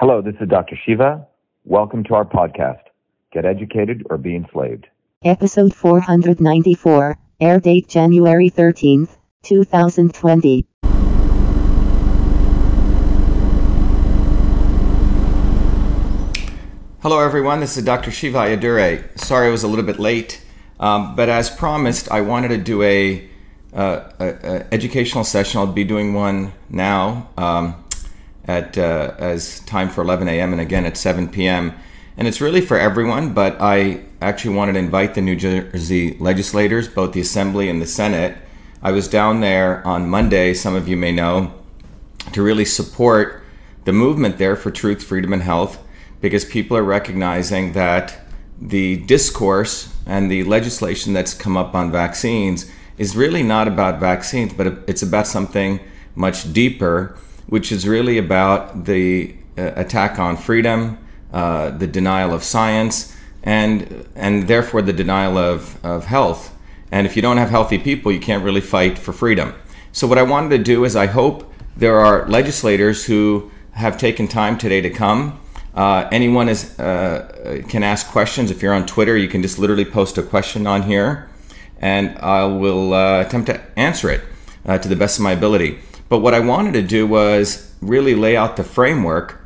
Hello, this is Dr. Shiva. Welcome to our podcast, Get Educated or Be Enslaved. Episode 494, air date January 13th, 2020. Hello, everyone. This is Dr. Shiva Ayyadurai. Sorry I was a little bit late, um, but as promised, I wanted to do a, uh, a, a educational session. I'll be doing one now um, at uh, as time for 11 a.m. and again at 7 p.m. And it's really for everyone, but I actually wanted to invite the New Jersey legislators, both the Assembly and the Senate. I was down there on Monday, some of you may know, to really support the movement there for truth, freedom, and health because people are recognizing that the discourse and the legislation that's come up on vaccines is really not about vaccines, but it's about something much deeper, which is really about the uh, attack on freedom, uh, the denial of science, and and therefore the denial of, of health. And if you don't have healthy people, you can't really fight for freedom. So what I wanted to do is I hope there are legislators who have taken time today to come uh, anyone is uh, can ask questions. If you're on Twitter, you can just literally post a question on here, and I will uh, attempt to answer it uh, to the best of my ability. But what I wanted to do was really lay out the framework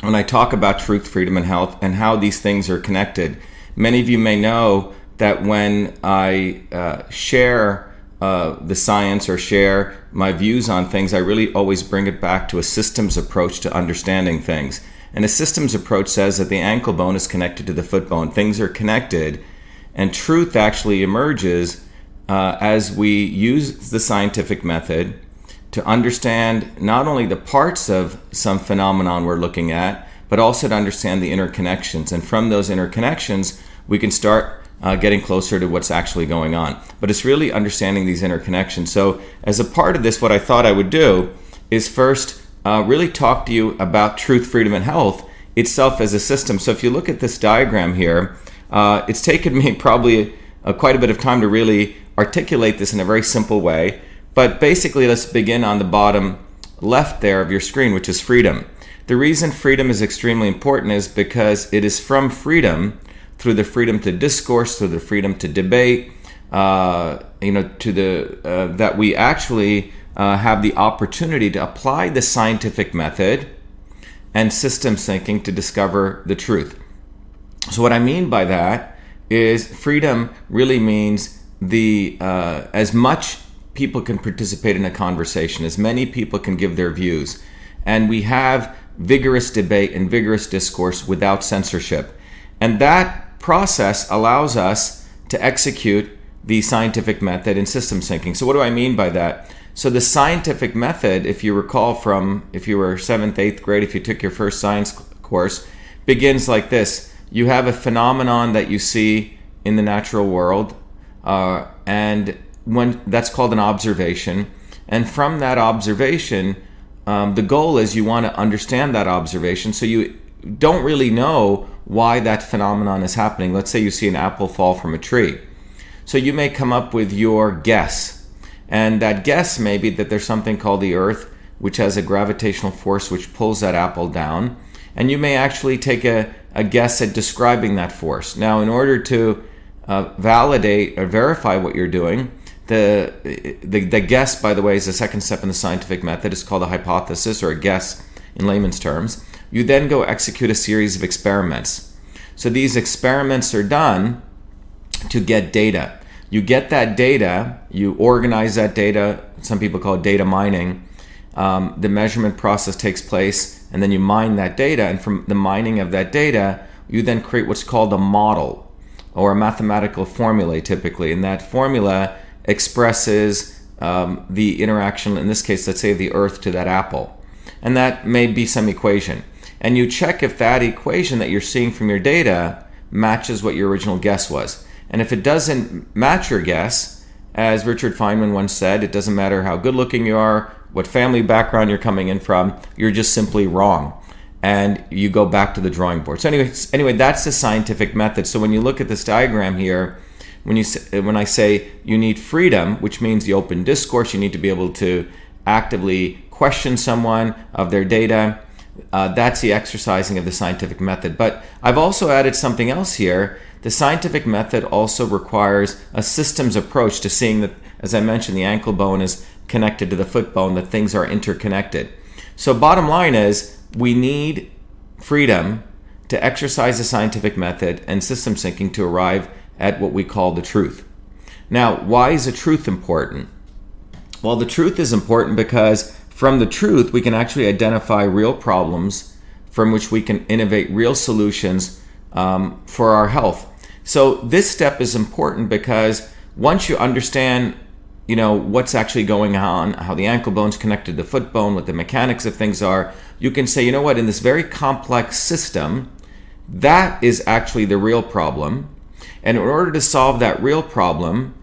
when I talk about truth, freedom, and health, and how these things are connected. Many of you may know that when I uh, share uh, the science or share my views on things, I really always bring it back to a systems approach to understanding things. And a systems approach says that the ankle bone is connected to the foot bone. Things are connected, and truth actually emerges uh, as we use the scientific method to understand not only the parts of some phenomenon we're looking at, but also to understand the interconnections. And from those interconnections, we can start uh, getting closer to what's actually going on. But it's really understanding these interconnections. So, as a part of this, what I thought I would do is first uh, really talk to you about truth, freedom, and health itself as a system. So if you look at this diagram here, uh, it's taken me probably uh, quite a bit of time to really articulate this in a very simple way. But basically, let's begin on the bottom left there of your screen, which is freedom. The reason freedom is extremely important is because it is from freedom, through the freedom to discourse, through the freedom to debate, uh, you know, to the uh, that we actually uh, have the opportunity to apply the scientific method and systems thinking to discover the truth. So, what I mean by that is freedom really means the uh, as much people can participate in a conversation, as many people can give their views, and we have vigorous debate and vigorous discourse without censorship. And that process allows us to execute the scientific method in systems thinking. So, what do I mean by that? So the scientific method, if you recall from if you were seventh, eighth grade, if you took your first science course, begins like this: you have a phenomenon that you see in the natural world, uh, and when that's called an observation, and from that observation, um, the goal is you want to understand that observation. So you don't really know why that phenomenon is happening. Let's say you see an apple fall from a tree. So you may come up with your guess and that guess may be that there's something called the Earth, which has a gravitational force which pulls that apple down. And you may actually take a, a guess at describing that force. Now, in order to uh, validate or verify what you're doing, the, the, the guess, by the way, is the second step in the scientific method. It's called a hypothesis or a guess in layman's terms. You then go execute a series of experiments. So these experiments are done to get data. You get that data, you organize that data, some people call it data mining. Um, the measurement process takes place, and then you mine that data. And from the mining of that data, you then create what's called a model or a mathematical formula typically. And that formula expresses um, the interaction, in this case, let's say the earth to that apple. And that may be some equation. And you check if that equation that you're seeing from your data matches what your original guess was. And if it doesn't match your guess, as Richard Feynman once said, it doesn't matter how good looking you are, what family background you're coming in from, you're just simply wrong. And you go back to the drawing board. So anyway, anyway, that's the scientific method. So when you look at this diagram here, when you when I say you need freedom, which means the open discourse, you need to be able to actively question someone of their data. uh, that's the exercising of the scientific method. But I've also added something else here. The scientific method also requires a systems approach to seeing that, as I mentioned, the ankle bone is connected to the foot bone, that things are interconnected. So, bottom line is we need freedom to exercise the scientific method and system thinking to arrive at what we call the truth. Now, why is the truth important? Well, the truth is important because from the truth, we can actually identify real problems from which we can innovate real solutions um, for our health. So this step is important because once you understand, you know, what's actually going on, how the ankle bone's connected to the foot bone, what the mechanics of things are, you can say, you know what, in this very complex system, that is actually the real problem. And in order to solve that real problem,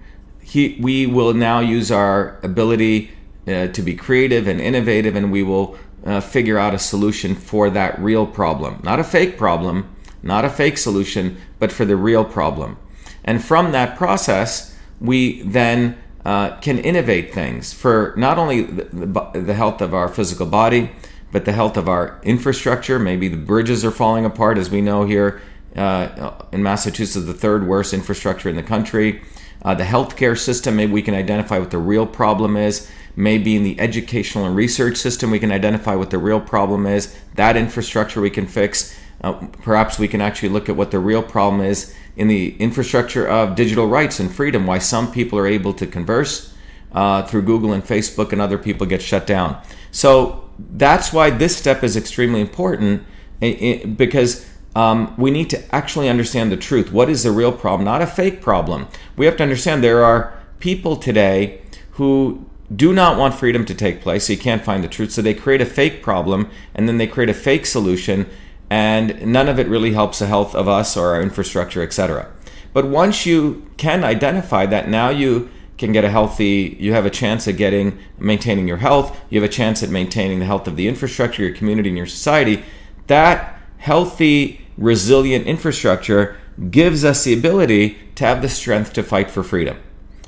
he, we will now use our ability uh, to be creative and innovative, and we will uh, figure out a solution for that real problem. Not a fake problem, not a fake solution, but for the real problem. And from that process, we then uh, can innovate things for not only the, the, health of our physical body, but the health of our infrastructure. Maybe the bridges are falling apart, as we know here in Massachusetts, the third worst infrastructure in the country. Uh, the healthcare system, maybe we can identify what the real problem is. Maybe in the educational and research system, we can identify what the real problem is. That infrastructure we can fix. Uh, perhaps we can actually look at what the real problem is in the infrastructure of digital rights and freedom, why some people are able to converse uh, through Google and Facebook and other people get shut down. So that's why this step is extremely important because um, we need to actually understand the truth. What is the real problem, not a fake problem? We have to understand there are people today who do not want freedom to take place, so you can't find the truth. So they create a fake problem and then they create a fake solution, and none of it really helps the health of us or our infrastructure, etc. But once you can identify that, now you can get a healthy you have a chance at getting maintaining your health you have a chance at maintaining the health of the infrastructure your community and your society that healthy resilient infrastructure gives us the ability to have the strength to fight for freedom.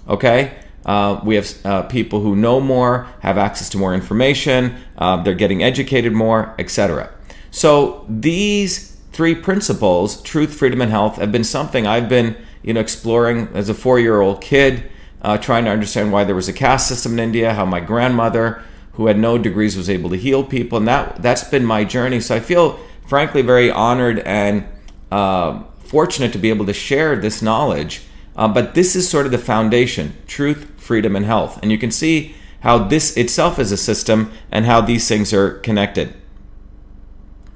Okay? Uh, we have uh, people who know more, have access to more information, uh, they're getting educated more, etc. So these three principles, truth, freedom, and health, have been something I've been you know, exploring as a four-year-old kid, uh, trying to understand why there was a caste system in India, how my grandmother, who had no degrees, was able to heal people, and that that's been my journey. So I feel frankly very honored and uh, fortunate to be able to share this knowledge. Uh, but this is sort of the foundation truth, freedom, and health. And you can see how this itself is a system and how these things are connected.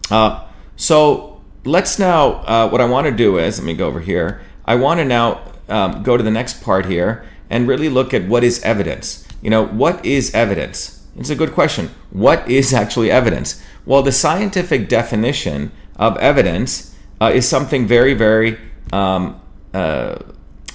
Uh, so let's now, uh, what I want to do is, let me go over here. I want to now um, go to the next part here and really look at what is evidence. You know, what is evidence? It's a good question. What is actually evidence? Well, the scientific definition of evidence uh, is something very, very, um, uh,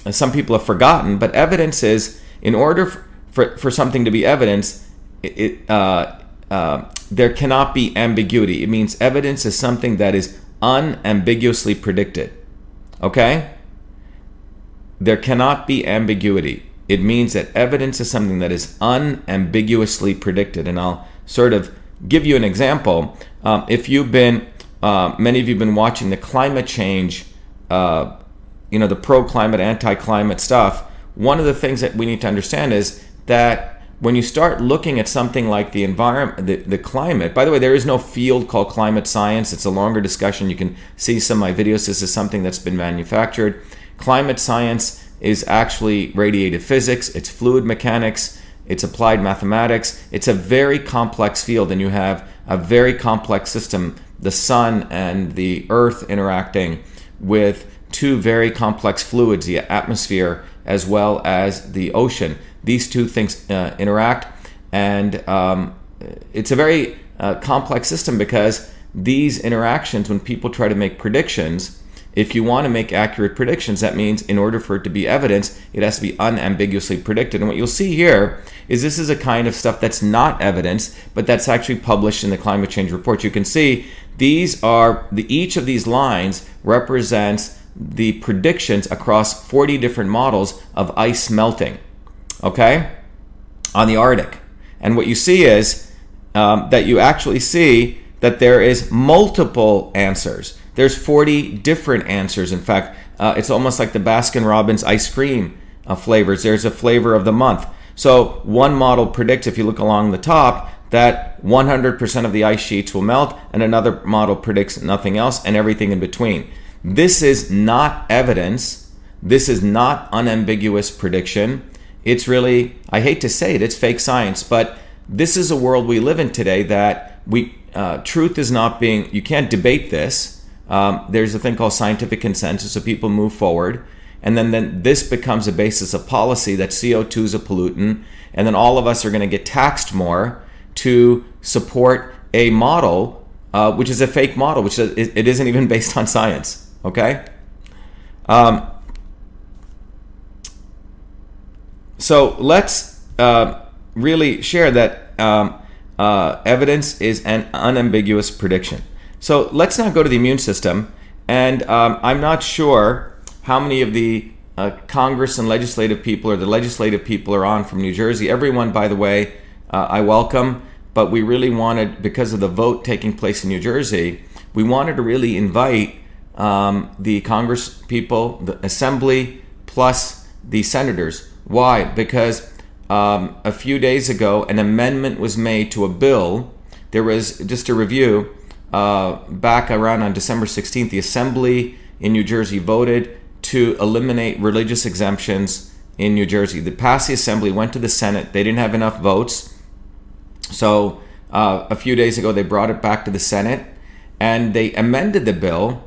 some people have forgotten, but evidence is, in order for, for, for something to be evidence, it, uh, uh there cannot be ambiguity. It means evidence is something that is unambiguously predicted. Okay? There cannot be ambiguity. It means that evidence is something that is unambiguously predicted. And I'll sort of give you an example. Um, if you've been, uh, many of you have been watching the climate change, uh, you know, the pro climate, anti climate stuff, one of the things that we need to understand is that when you start looking at something like the environment, the, the climate, by the way, there is no field called climate science. It's a longer discussion. You can see some of my videos. This is something that's been manufactured. Climate science is actually radiative physics, it's fluid mechanics, it's applied mathematics. It's a very complex field, and you have a very complex system the sun and the earth interacting with two very complex fluids, the atmosphere as well as the ocean. These two things uh, interact, and um, it's a very uh, complex system because these interactions, when people try to make predictions, if you want to make accurate predictions, that means in order for it to be evidence, it has to be unambiguously predicted. And what you'll see here is this is a kind of stuff that's not evidence, but that's actually published in the climate change report. You can see these are the each of these lines represents the predictions across 40 different models of ice melting. Okay, on the Arctic, and what you see is um, that you actually see that there is multiple answers. There's 40 different answers. In fact, uh, it's almost like the Baskin Robbins ice cream uh, flavors. There's a flavor of the month. So one model predicts, if you look along the top, that 100% of the ice sheets will melt, and another model predicts nothing else and everything in between. This is not evidence. This is not unambiguous prediction. It's really, I hate to say it, it's fake science, but this is a world we live in today that we uh, truth is not being, you can't debate this. Um, there's a thing called scientific consensus, so people move forward. And then, then this becomes a basis of policy that CO2 is a pollutant. And then all of us are going to get taxed more to support a model, uh, which is a fake model, which is, it isn't even based on science. Okay? Um, so let's uh, really share that um, uh, evidence is an unambiguous prediction. So let's now go to the immune system. And um, I'm not sure how many of the uh, Congress and legislative people or the legislative people are on from New Jersey. Everyone, by the way, uh, I welcome, but we really wanted, because of the vote taking place in New Jersey, we wanted to really invite um, the Congress people, the Assembly, plus the senators. Why? Because um, a few days ago, an amendment was made to a bill. There was, just a review, uh, back around on December 16th, the Assembly in New Jersey voted to eliminate religious exemptions in New Jersey. The passed the assembly, went to the Senate. They didn't have enough votes. So uh, a few days ago, they brought it back to the Senate and they amended the bill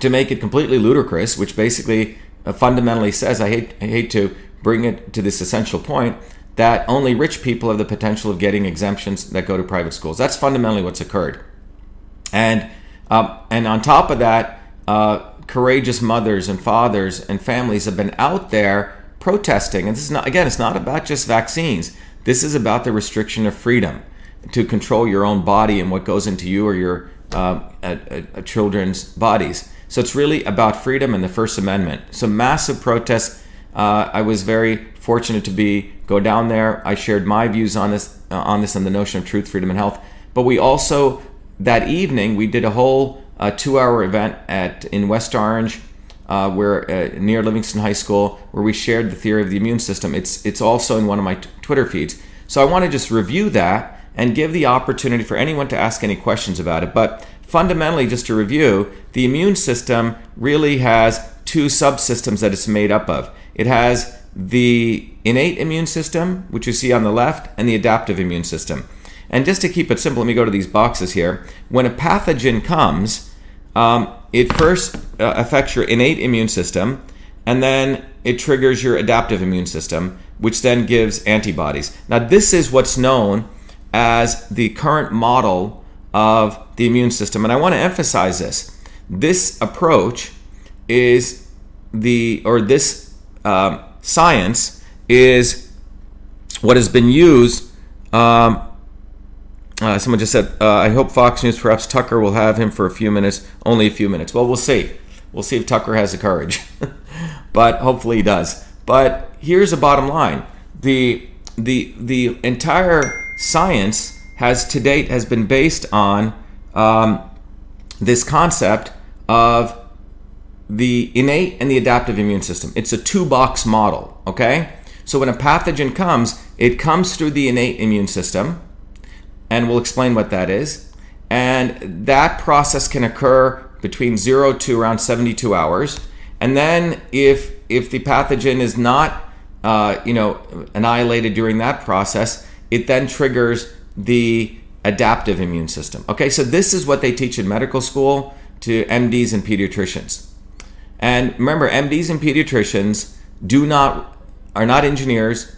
to make it completely ludicrous, which basically uh, fundamentally says I hate, I hate to bring it to this essential point that only rich people have the potential of getting exemptions that go to private schools. That's fundamentally what's occurred. And, um, and on top of that, uh, courageous mothers and fathers and families have been out there protesting. And this is not, again, it's not about just vaccines. This is about the restriction of freedom to control your own body and what goes into you or your uh, a, a children's bodies. So it's really about freedom and the First Amendment. So massive protests. Uh, I was very fortunate to be go down there. I shared my views on this uh, on this and the notion of truth, freedom, and health. But we also that evening we did a whole a two-hour event at in West Orange, uh, where uh, near Livingston High School, where we shared the theory of the immune system. It's it's also in one of my t- Twitter feeds. So I want to just review that and give the opportunity for anyone to ask any questions about it. But fundamentally, just to review, the immune system really has two subsystems that it's made up of. It has the innate immune system, which you see on the left, and the adaptive immune system. And just to keep it simple, let me go to these boxes here. When a pathogen comes, um, it first uh, affects your innate immune system, and then it triggers your adaptive immune system, which then gives antibodies. Now, this is what's known as the current model of the immune system. And I want to emphasize this. This approach is the, or this um, science is what has been used um, uh, someone just said, uh, I hope Fox News, perhaps Tucker will have him for a few minutes, only a few minutes. Well, we'll see. We'll see if Tucker has the courage. but hopefully he does. But here's the bottom line. The, the, the entire science has to date has been based on um, this concept of the innate and the adaptive immune system. It's a two box model, okay? So when a pathogen comes, it comes through the innate immune system and we'll explain what that is. And that process can occur between 0 to around 72 hours. And then if if the pathogen is not uh, you know annihilated during that process, it then triggers the adaptive immune system. Okay, so this is what they teach in medical school to MDs and pediatricians. And remember, MDs and pediatricians do not are not engineers.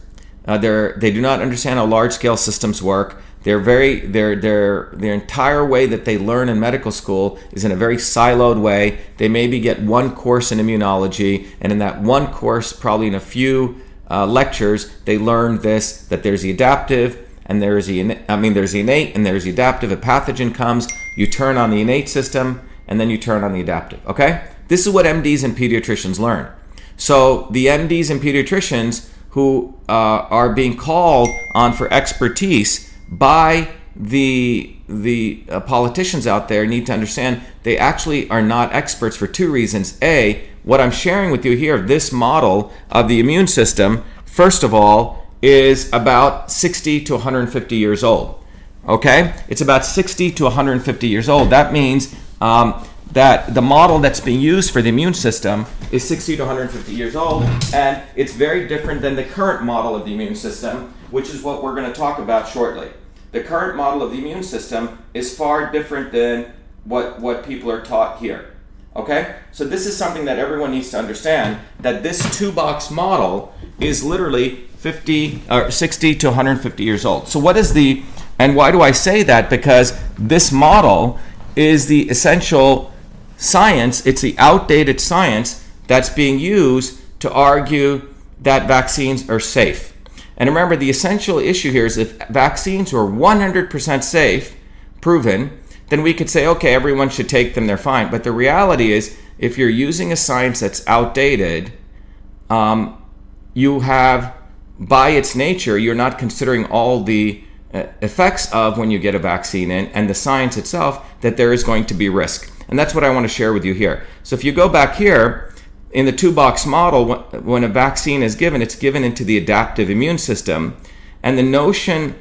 Uh, they do not understand how large scale systems work. They're very their their their entire way that they learn in medical school is in a very siloed way. They maybe get one course in immunology, and in that one course, probably in a few uh, lectures, they learn this that there's the adaptive and there's the I mean there's the innate and there's the adaptive. A pathogen comes, you turn on the innate system, and then you turn on the adaptive. Okay, this is what MDs and pediatricians learn. So the MDs and pediatricians who uh, are being called on for expertise by the the uh, politicians out there need to understand they actually are not experts for two reasons. A, what I'm sharing with you here, this model of the immune system, first of all, is about 60 to 150 years old. Okay, it's about 60 to 150 years old. That means um, that the model that's being used for the immune system is 60 to 150 years old, and it's very different than the current model of the immune system, which is what we're going to talk about shortly. The current model of the immune system is far different than what, what people are taught here. Okay? So, this is something that everyone needs to understand that this two box model is literally 50 or 60 to 150 years old. So, what is the, and why do I say that? Because this model is the essential science, it's the outdated science that's being used to argue that vaccines are safe. And remember, the essential issue here is if vaccines were 100% safe, proven, then we could say, okay, everyone should take them, they're fine. But the reality is, if you're using a science that's outdated, um, you have, by its nature, you're not considering all the uh, effects of when you get a vaccine in and the science itself that there is going to be risk. And that's what I want to share with you here. So if you go back here, in the two box model, when a vaccine is given, it's given into the adaptive immune system. And the notion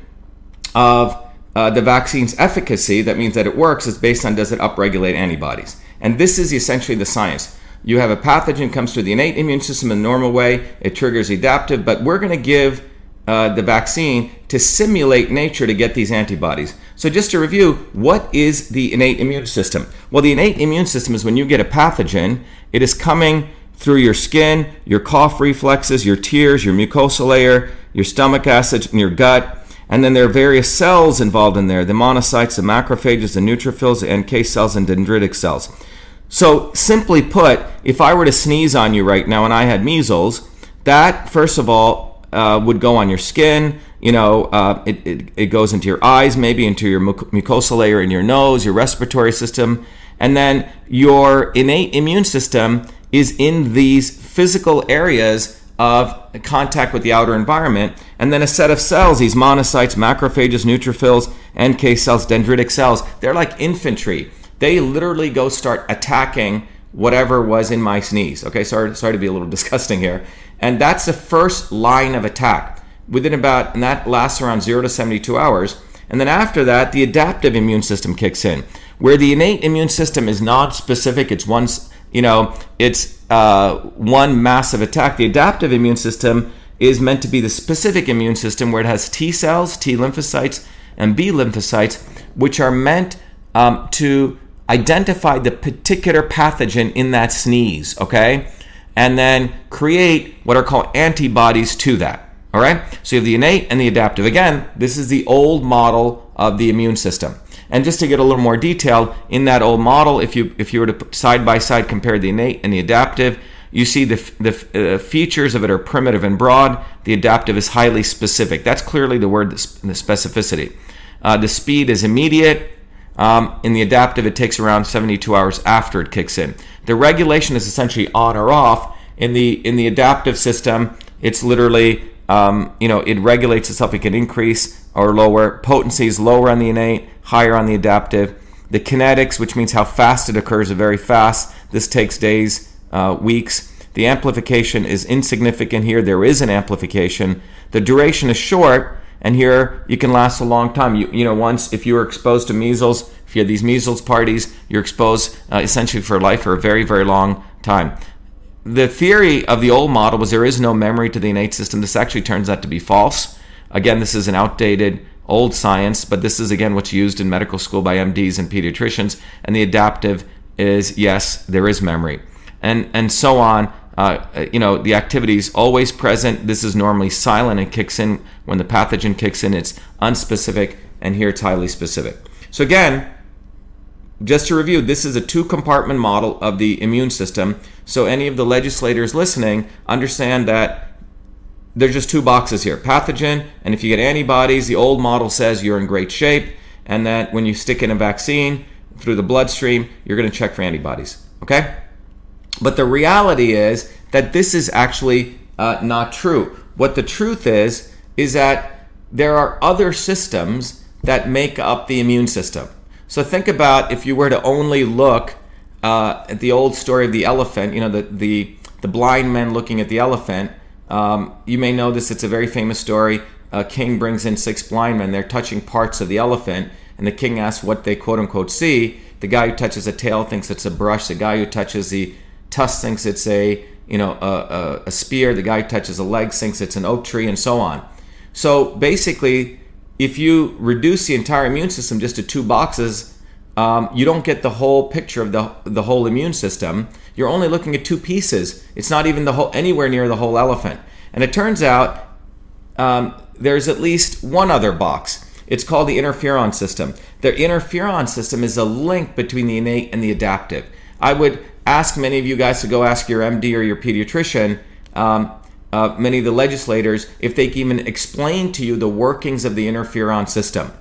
of uh, the vaccine's efficacy, that means that it works, is based on does it upregulate antibodies. And this is essentially the science. You have a pathogen comes through the innate immune system in a normal way, it triggers adaptive, but we're going to give uh, the vaccine to simulate nature to get these antibodies. So, just to review, what is the innate immune system? Well, the innate immune system is when you get a pathogen, it is coming through your skin, your cough reflexes, your tears, your mucosal layer, your stomach acid, and your gut. And then there are various cells involved in there the monocytes, the macrophages, the neutrophils, the NK cells, and dendritic cells. So, simply put, if I were to sneeze on you right now and I had measles, that, first of all, uh, would go on your skin, you know, uh, it, it, it, goes into your eyes, maybe into your mucosal layer in your nose, your respiratory system, and then your innate immune system is in these physical areas of contact with the outer environment, and then a set of cells, these monocytes, macrophages, neutrophils, NK cells, dendritic cells, they're like infantry. They literally go start attacking whatever was in my sneeze. Okay, sorry, sorry to be a little disgusting here. And that's the first line of attack within about, and that lasts around 0 to 72 hours. And then after that, the adaptive immune system kicks in, where the innate immune system is not specific. It's one, you know, it's uh, one massive attack. The adaptive immune system is meant to be the specific immune system where it has T cells, T lymphocytes, and B lymphocytes, which are meant um, to identify the particular pathogen in that sneeze, okay? And then create what are called antibodies to that. All right? So you have the innate and the adaptive. Again, this is the old model of the immune system. And just to get a little more detailed, in that old model, if you if you were to side by side compare the innate and the adaptive, you see the, the uh, features of it are primitive and broad. The adaptive is highly specific. That's clearly the word, the specificity. Uh, the speed is immediate. Um, in the adaptive, it takes around 72 hours after it kicks in. The regulation is essentially on or off. In the in the adaptive system, it's literally um, you know, it regulates itself. It can increase or lower. Potency is lower on the innate, higher on the adaptive. The kinetics, which means how fast it occurs, are very fast. This takes days, uh, weeks. The amplification is insignificant here. There is an amplification. The duration is short, and here you can last a long time. You, you know, once if you were exposed to measles, if you had these measles parties, you're exposed uh, essentially for life for a very, very long time the theory of the old model was there is no memory to the innate system. This actually turns out to be false. Again, this is an outdated old science, but this is again what's used in medical school by MDs and pediatricians. And the adaptive is yes, there is memory, and and so on. Uh, you know, the activity is always present. This is normally silent and kicks in when the pathogen kicks in. It's unspecific, and here it's highly specific. So again, just to review, this is a two compartment model of the immune system. So, any of the legislators listening understand that there's just two boxes here pathogen, and if you get antibodies, the old model says you're in great shape, and that when you stick in a vaccine through the bloodstream, you're going to check for antibodies. Okay? But the reality is that this is actually uh, not true. What the truth is, is that there are other systems that make up the immune system. So think about if you were to only look uh, at the old story of the elephant, you know, the, the, the blind men looking at the elephant. Um, you may know this, it's a very famous story. A king brings in six blind men, they're touching parts of the elephant, and the king asks what they quote unquote see. The guy who touches a tail thinks it's a brush, the guy who touches the tusk thinks it's a you know a, a, a spear, the guy who touches a leg thinks it's an oak tree, and so on. So basically, if you reduce the entire immune system just to two boxes, um, you don't get the whole picture of the, the whole immune system. You're only looking at two pieces. It's not even the whole anywhere near the whole elephant. And it turns out um, there's at least one other box. It's called the interferon system. The interferon system is a link between the innate and the adaptive. I would ask many of you guys to go ask your MD or your pediatrician um, uh, many of the legislators if they can even explain to you the workings of the interferon system.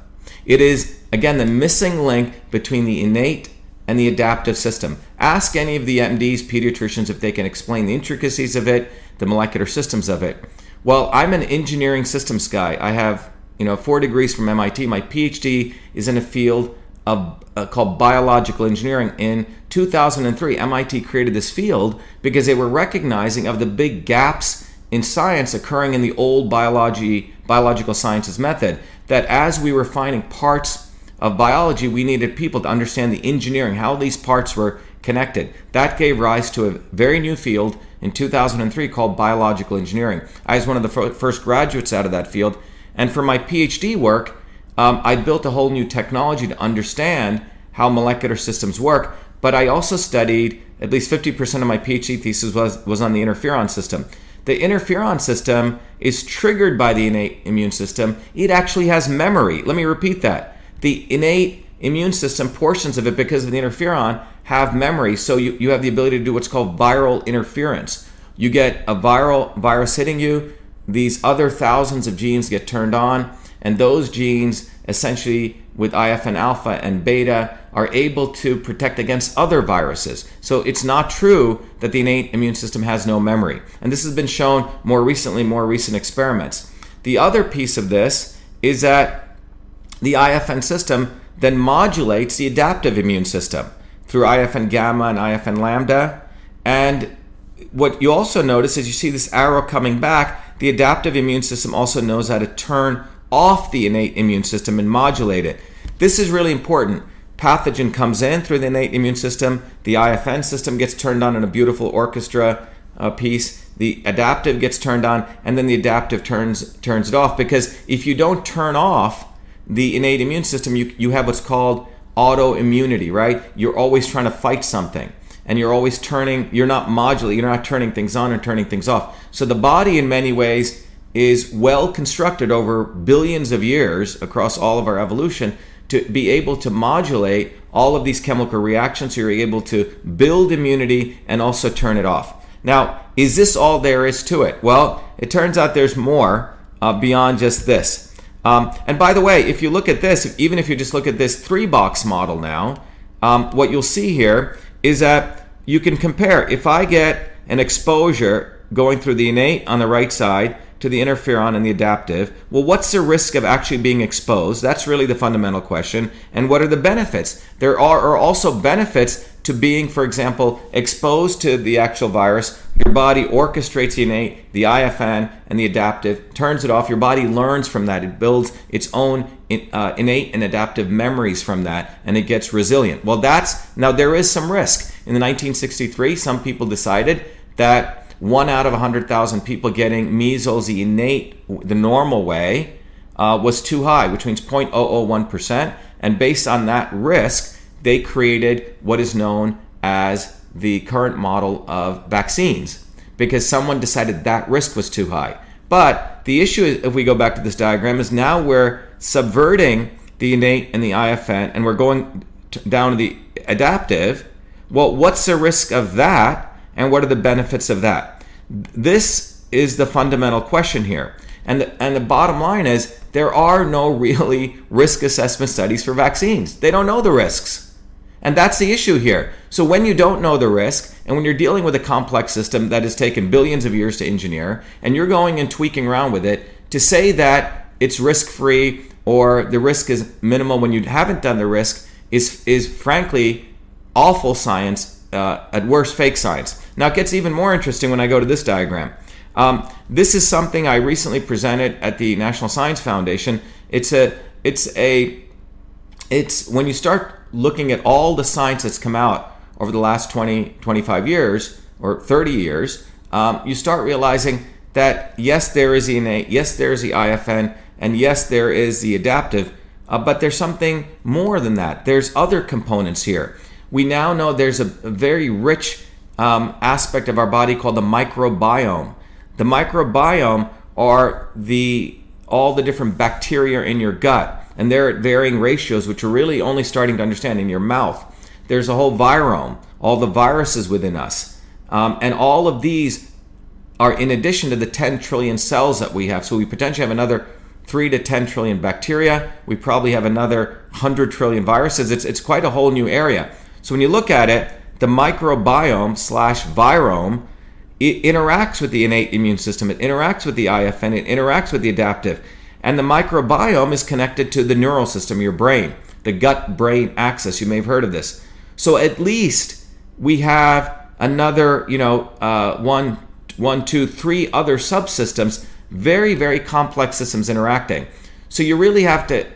It is, again, the missing link between the innate and the adaptive system. Ask any of the MDs, pediatricians, if they can explain the intricacies of it, the molecular systems of it. Well, I'm an engineering systems guy. I have, you know, four degrees from MIT. My PhD is in a field of, uh, called biological engineering. In 2003, MIT created this field because they were recognizing of the big gaps in science occurring in the old biology biological sciences method that as we were finding parts of biology we needed people to understand the engineering how these parts were connected that gave rise to a very new field in 2003 called biological engineering i was one of the first graduates out of that field and for my phd work um, i built a whole new technology to understand how molecular systems work but i also studied at least 50% of my phd thesis was, was on the interferon system the interferon system is triggered by the innate immune system. It actually has memory. Let me repeat that. The innate immune system, portions of it, because of the interferon, have memory. So you, you have the ability to do what's called viral interference. You get a viral virus hitting you, these other thousands of genes get turned on, and those genes essentially with IFN alpha and beta are able to protect against other viruses. So it's not true that the innate immune system has no memory. And this has been shown more recently, more recent experiments. The other piece of this is that the IFN system then modulates the adaptive immune system through IFN gamma and IFN lambda. And what you also notice is you see this arrow coming back, the adaptive immune system also knows how to turn off the innate immune system and modulate it. This is really important. Pathogen comes in through the innate immune system, the IFN system gets turned on in a beautiful orchestra uh, piece, the adaptive gets turned on, and then the adaptive turns turns it off. Because if you don't turn off the innate immune system, you, you have what's called autoimmunity, right? You're always trying to fight something and you're always turning, you're not modulating, you're not turning things on and turning things off. So the body, in many ways, is well constructed over billions of years across all of our evolution to be able to modulate all of these chemical reactions so you're able to build immunity and also turn it off. Now, is this all there is to it? Well, it turns out there's more uh, beyond just this. Um, and by the way, if you look at this, even if you just look at this three box model now, um, what you'll see here is that you can compare. If I get an exposure going through the innate on the right side to the interferon and the adaptive. Well, what's the risk of actually being exposed? That's really the fundamental question. And what are the benefits? There are, are also benefits to being, for example, exposed to the actual virus. Your body orchestrates the innate, the IFN, and the adaptive, turns it off. Your body learns from that. It builds its own uh, innate and adaptive memories from that, and it gets resilient. Well, that's now there is some risk. In the 1963, some people decided that one out of 100,000 people getting measles, the innate, the normal way, uh, was too high, which means 0.001%. And based on that risk, they created what is known as the current model of vaccines because someone decided that risk was too high. But the issue, is, if we go back to this diagram, is now we're subverting the innate and the IFN and we're going down to the adaptive. Well, what's the risk of that? and what are the benefits of that? This is the fundamental question here. And the, and the bottom line is there are no really risk assessment studies for vaccines. They don't know the risks. And that's the issue here. So when you don't know the risk, and when you're dealing with a complex system that has taken billions of years to engineer, and you're going and tweaking around with it, to say that it's risk free or the risk is minimal when you haven't done the risk is is frankly awful science uh, at worst fake science. Now it gets even more interesting when I go to this diagram. Um, this is something I recently presented at the National Science Foundation. It's a it's a it's when you start looking at all the science that's come out over the last 20 25 years or 30 years um, you start realizing that yes there is the innate yes there is the ifn and yes there is the adaptive uh, but there's something more than that. There's other components here. We now know there's a, a very rich um, aspect of our body called the microbiome. The microbiome are the all the different bacteria in your gut and they're at varying ratios, which we're really only starting to understand in your mouth. There's a whole virome, all the viruses within us. Um, and all of these are in addition to the 10 trillion cells that we have. So we potentially have another 3 to 10 trillion bacteria. We probably have another 100 trillion viruses. It's, it's quite a whole new area. So when you look at it, the microbiome slash virome it interacts with the innate immune system. It interacts with the IFN. It interacts with the adaptive. And the microbiome is connected to the neural system, your brain, the gut brain axis. You may have heard of this. So at least we have another, you know, uh, one, one, two, three other subsystems, very, very complex systems interacting. So you really have to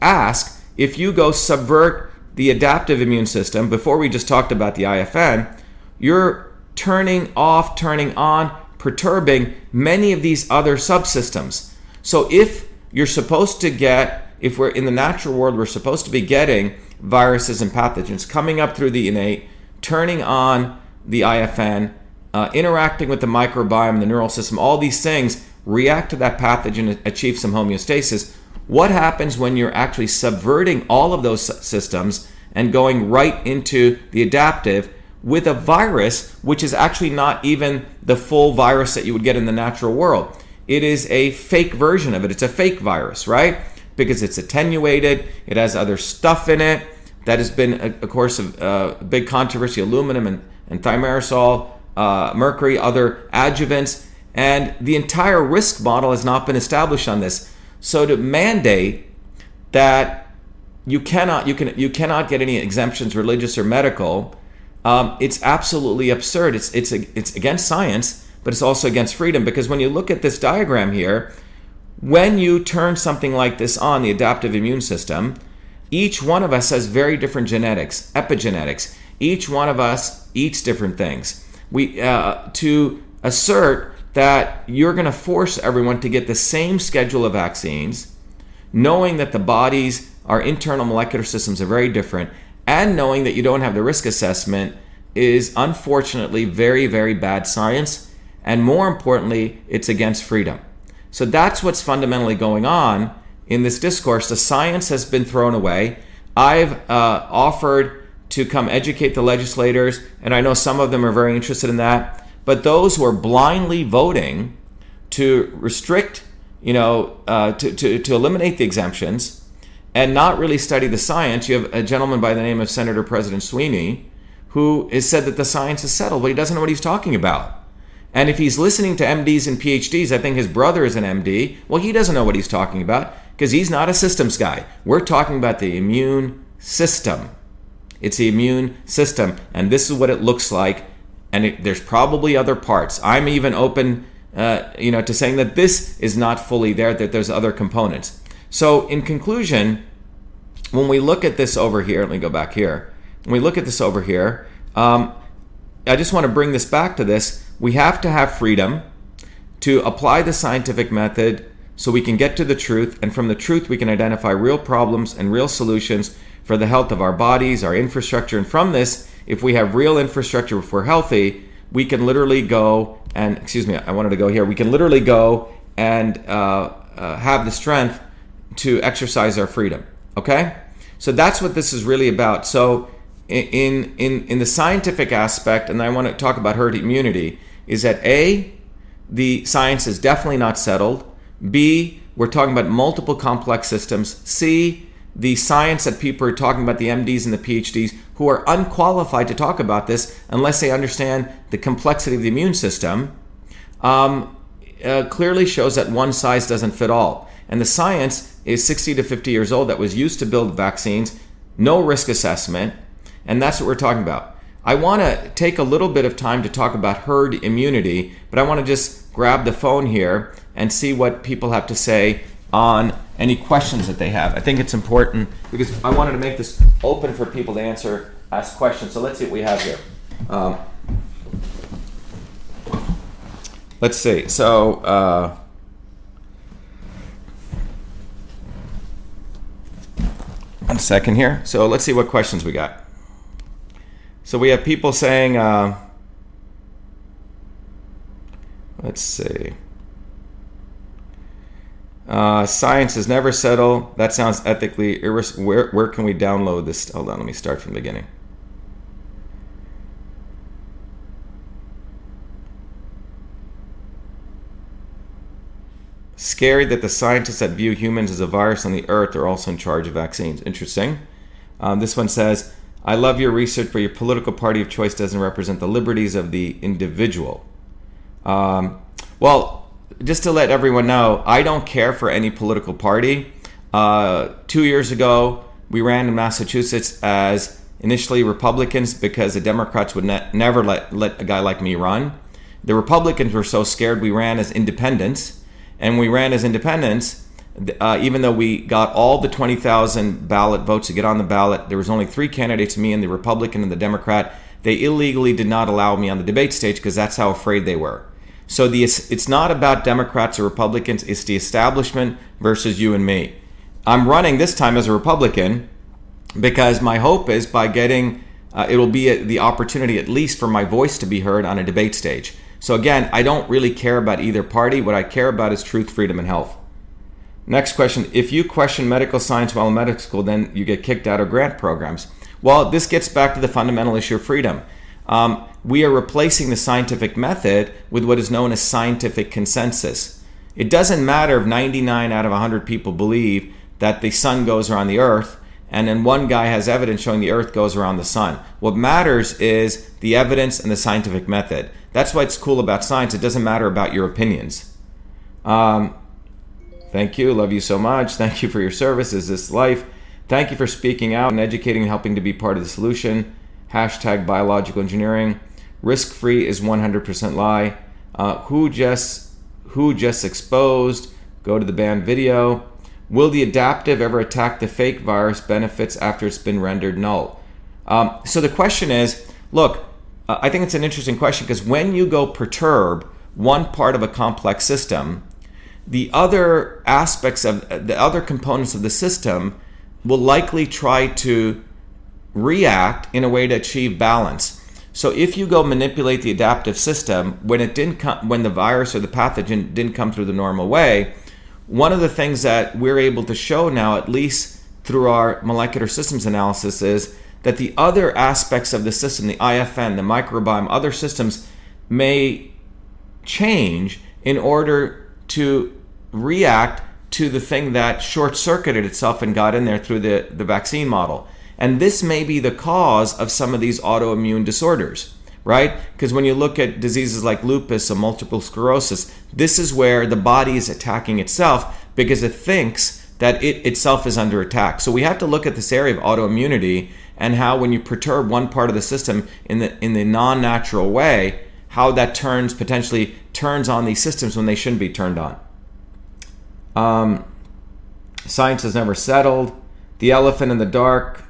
ask if you go subvert the adaptive immune system, before we just talked about the IFN, you're turning off, turning on, perturbing many of these other subsystems. So if you're supposed to get, if we're in the natural world, we're supposed to be getting viruses and pathogens coming up through the innate, turning on the IFN, uh, interacting with the microbiome, the neural system, all these things react to that pathogen, achieve some homeostasis. What happens when you're actually subverting all of those systems and going right into the adaptive with a virus, which is actually not even the full virus that you would get in the natural world? it is a fake version of it. It's a fake virus, right? Because it's attenuated, it has other stuff in it. That has been, a, of course, a, a, big controversy aluminum and, and thimerosal, uh, mercury, other adjuvants. And the entire risk model has not been established on this. So to mandate that you cannot you can you cannot get any exemptions, religious or medical, um, it's absolutely absurd. It's it's it's against science but it's also against freedom because when you look at this diagram here, when you turn something like this on, the adaptive immune system, each one of us has very different genetics, epigenetics. Each one of us eats different things. We uh, to assert that you're going to force everyone to get the same schedule of vaccines, knowing that the bodies, our internal molecular systems are very different, and knowing that you don't have the risk assessment is unfortunately very, very bad science and more importantly, it's against freedom. So that's what's fundamentally going on in this discourse. The science has been thrown away. I've uh, offered to come educate the legislators, and I know some of them are very interested in that. But those who are blindly voting to restrict, you know, uh, to, to, to eliminate the exemptions and not really study the science, you have a gentleman by the name of Senator President Sweeney who has said that the science is settled, but he doesn't know what he's talking about. And if he's listening to MDs and PhDs, I think his brother is an MD. Well, he doesn't know what he's talking about because he's not a systems guy. We're talking about the immune system. It's the immune system, and this is what it looks like. And it, there's probably other parts. I'm even open, uh, you know, to saying that this is not fully there. That there's other components. So, in conclusion, when we look at this over here, let me go back here. When we look at this over here, um, I just want to bring this back to this we have to have freedom to apply the scientific method so we can get to the truth, and from the truth, we can identify real problems and real solutions for the health of our bodies, our infrastructure. And from this, if we have real infrastructure, if we're healthy, we can literally go and, excuse me, I wanted to go here, we can literally go and uh, uh, have the strength to exercise our freedom. Okay? So that's what this is really about. So, in, in, in the scientific aspect, and I want to talk about herd immunity, is that A, the science is definitely not settled. B, we're talking about multiple complex systems. C, the science that people are talking about, the MDs and the PhDs, who are unqualified to talk about this unless they understand the complexity of the immune system, um, uh, clearly shows that one size doesn't fit all. And the science is 60 to 50 years old that was used to build vaccines, no risk assessment, and that's what we're talking about. I want to take a little bit of time to talk about herd immunity, but I want to just grab the phone here and see what people have to say on any questions that they have. I think it's important because I wanted to make this open for people to answer, ask questions. So let's see what we have here. Um, let's see. So, uh, one second here. So let's see what questions we got. So we have people saying, uh, let's see. Uh, science is never settled. That sounds ethically irres- where, where can we download this? Hold on, let me start from the beginning. Scary that the scientists that view humans as a virus on the earth are also in charge of vaccines. Interesting. Um, this one says, I love your research, but your political party of choice doesn't represent the liberties of the individual. Um, well, just to let everyone know, I don't care for any political party. Uh, two years ago, we ran in Massachusetts as initially Republicans because the Democrats would ne- never let, let a guy like me run. The Republicans were so scared we ran as independents and we ran as independents, uh, even though we got all the 20,000 ballot votes to get on the ballot, there was only three candidates, me and the Republican and the Democrat. They illegally did not allow me on the debate stage because that's how afraid they were. So the, it's not about Democrats or Republicans, it's the establishment versus you and me. I'm running this time as a Republican because my hope is by getting, uh, it'll be a, the opportunity at least for my voice to be heard on a debate stage. So again, I don't really care about either party. What I care about is truth, freedom, and health. Next question. If you question medical science while in medical school, then you get kicked out of grant programs. Well, this gets back to the fundamental issue of freedom. Um, we are replacing the scientific method with what is known as scientific consensus. It doesn't matter if 99 out of 100 people believe that the sun goes around the earth and then one guy has evidence showing the earth goes around the sun. What matters is the evidence and the scientific method. That's why it's cool about science. It doesn't matter about your opinions. Um, thank you. Love you so much. Thank you for your service. Is this life? Thank you for speaking out and educating and helping to be part of the solution. Hashtag biological engineering. Risk free is 100% lie. Uh, who just who just exposed? Go to the banned video. Will the adaptive ever attack the fake virus benefits after it's been rendered null? Um, so the question is, look, I think it's an interesting question because when you go perturb one part of a complex system, the other aspects of the other components of the system will likely try to react in a way to achieve balance. So if you go manipulate the adaptive system when it didn't come, when the virus or the pathogen didn't come through the normal way, one of the things that we're able to show now, at least through our molecular systems analysis, is that the other aspects of the system, the IFN, the microbiome, other systems may change in order to react to the thing that short circuited itself and got in there through the, the vaccine model. And this may be the cause of some of these autoimmune disorders, right? Because when you look at diseases like lupus or multiple sclerosis, this is where the body is attacking itself because it thinks that it itself is under attack. So we have to look at this area of autoimmunity and how when you perturb one part of the system in the in the non-natural way, how that turns potentially turns on these systems when they shouldn't be turned on. Um, science has never settled. The Elephant in the Dark,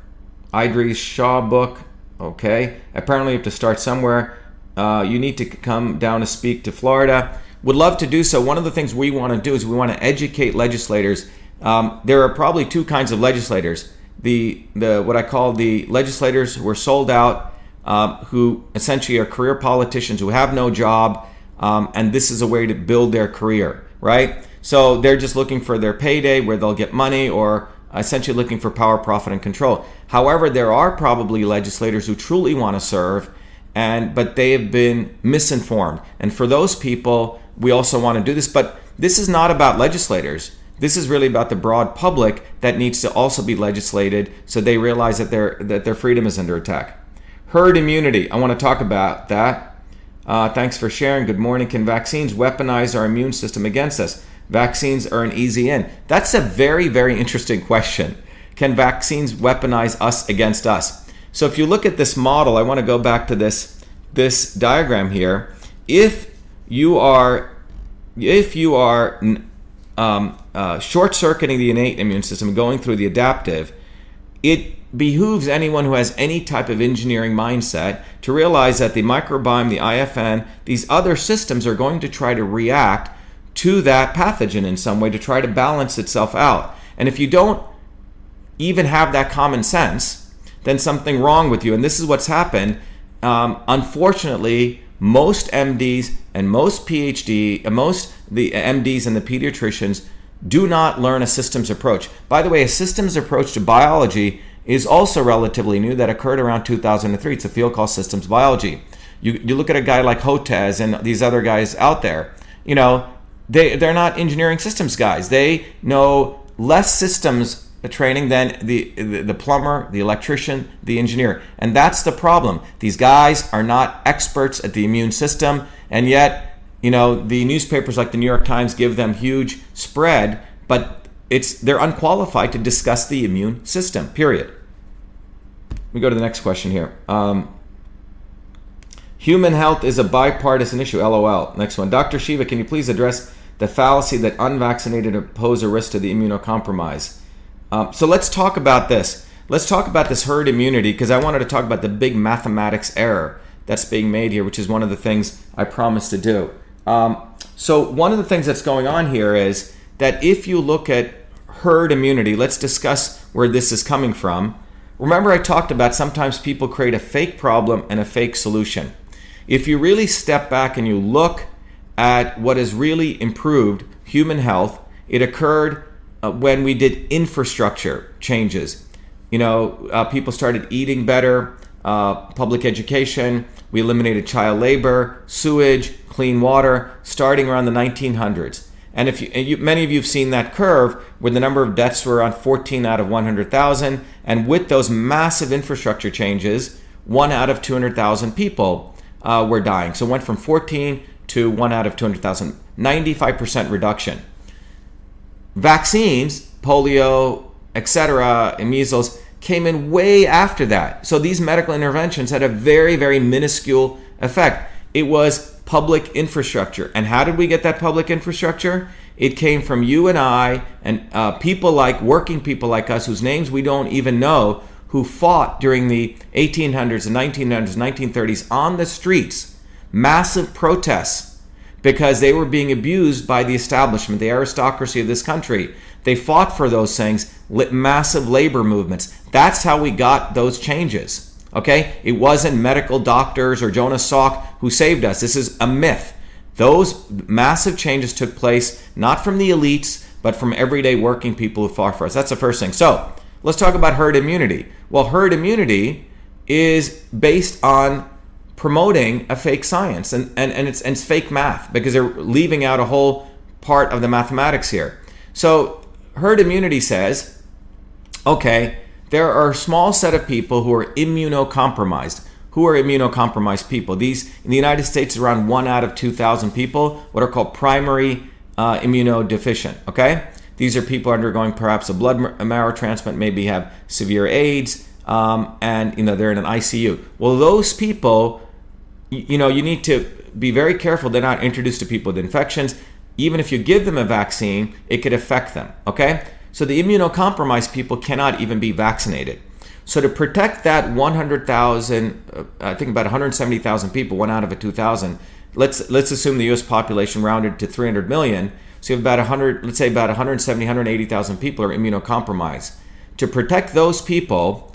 Idries Shah book. Okay, apparently you have to start somewhere. Uh, you need to come down to speak to Florida. Would love to do so. One of the things we want to do is we want to educate legislators. Um, there are probably two kinds of legislators the the what I call the legislators who are sold out, um, who essentially are career politicians who have no job, um, and this is a way to build their career, right? So they're just looking for their payday where they'll get money or essentially looking for power, profit, and control. However, there are probably legislators who truly want to serve, and but they have been misinformed. And for those people, we also want to do this. But this is not about legislators. This is really about the broad public that needs to also be legislated so they realize that their that their freedom is under attack. Herd immunity. I want to talk about that. Uh, thanks for sharing. Good morning. Can vaccines weaponize our immune system against us? vaccines are an easy in? That's a very, very interesting question. Can vaccines weaponize us against us? So if you look at this model, I want to go back to this this diagram here. If you are if you are um, uh, short circuiting the innate immune system, going through the adaptive, it behooves anyone who has any type of engineering mindset to realize that the microbiome, the IFN, these other systems are going to try to react to that pathogen in some way to try to balance itself out. And if you don't even have that common sense, then something wrong with you. And this is what's happened. Um, unfortunately, most MDs and most PhD, and most the MDs and the pediatricians do not learn a systems approach. By the way, a systems approach to biology is also relatively new that occurred around 2003. It's a field called systems biology. You, you look at a guy like Hotez and these other guys out there, you know, they, they're not engineering systems guys. They know less systems training than the, the, the plumber, the electrician, the engineer. And that's the problem. These guys are not experts at the immune system, and yet, you know, the newspapers like the New York Times give them huge spread, but it's they're unqualified to discuss the immune system. Period. We go to the next question here. Um, human health is a bipartisan issue. LOL. Next one. Dr. Shiva, can you please address the fallacy that unvaccinated pose a risk to the immunocompromised? Um, so let's talk about this. Let's talk about this herd immunity because I wanted to talk about the big mathematics error that's being made here, which is one of the things I promised to do. Um, so one of the things that's going on here is that if you look at herd immunity, let's discuss where this is coming from. Remember, I talked about sometimes people create a fake problem and a fake solution. If you really step back and you look at what has really improved human health, it occurred uh, when we did infrastructure changes. You know, uh, people started eating better, uh, public education, we eliminated child labor, sewage, clean water, starting around the 1900s. And if you, you, many of you have seen that curve where the number of deaths were around 14 out of 100,000, and with those massive infrastructure changes, one out of 200,000 people uh, were dying. So it went from 14 to one out of 200,000, 95% reduction. Vaccines, polio, etc., and measles came in way after that. So these medical interventions had a very, very minuscule effect. It was public infrastructure. And how did we get that public infrastructure? It came from you and I and uh, people like working people like us whose names we don't even know who fought during the 1800s, and 1900s, 1930s on the streets, massive protests because they were being abused by the establishment, the aristocracy of this country. They fought for those things, massive labor movements. That's how we got those changes. Okay? It wasn't medical doctors or Jonas Salk who saved us. This is a myth. Those massive changes took place not from the elites, but from everyday working people who fought for us. That's the first thing. So, let's talk about herd immunity. Well, herd immunity is based on promoting a fake science and, and, and, it's, and it's fake math because they're leaving out a whole part of the mathematics here. So herd immunity says, okay, there are a small set of people who are immunocompromised. Who are immunocompromised people? These in the United States, around one out of 2,000 people, what are called primary uh, immunodeficient. Okay, these are people undergoing perhaps a blood marrow transplant, maybe have severe AIDS, um, and you know they're in an ICU. Well, those people you know, you need to be very careful they're not introduced to people with infections. Even if you give them a vaccine, it could affect them. Okay? So the immunocompromised people cannot even be vaccinated. So to protect that 100,000, uh, I think about 170,000 people, one out of a 2,000. Let's let's assume the U.S. population rounded to 300 million. So you have about 100, let's say about 170, 180,000 people are immunocompromised. To protect those people,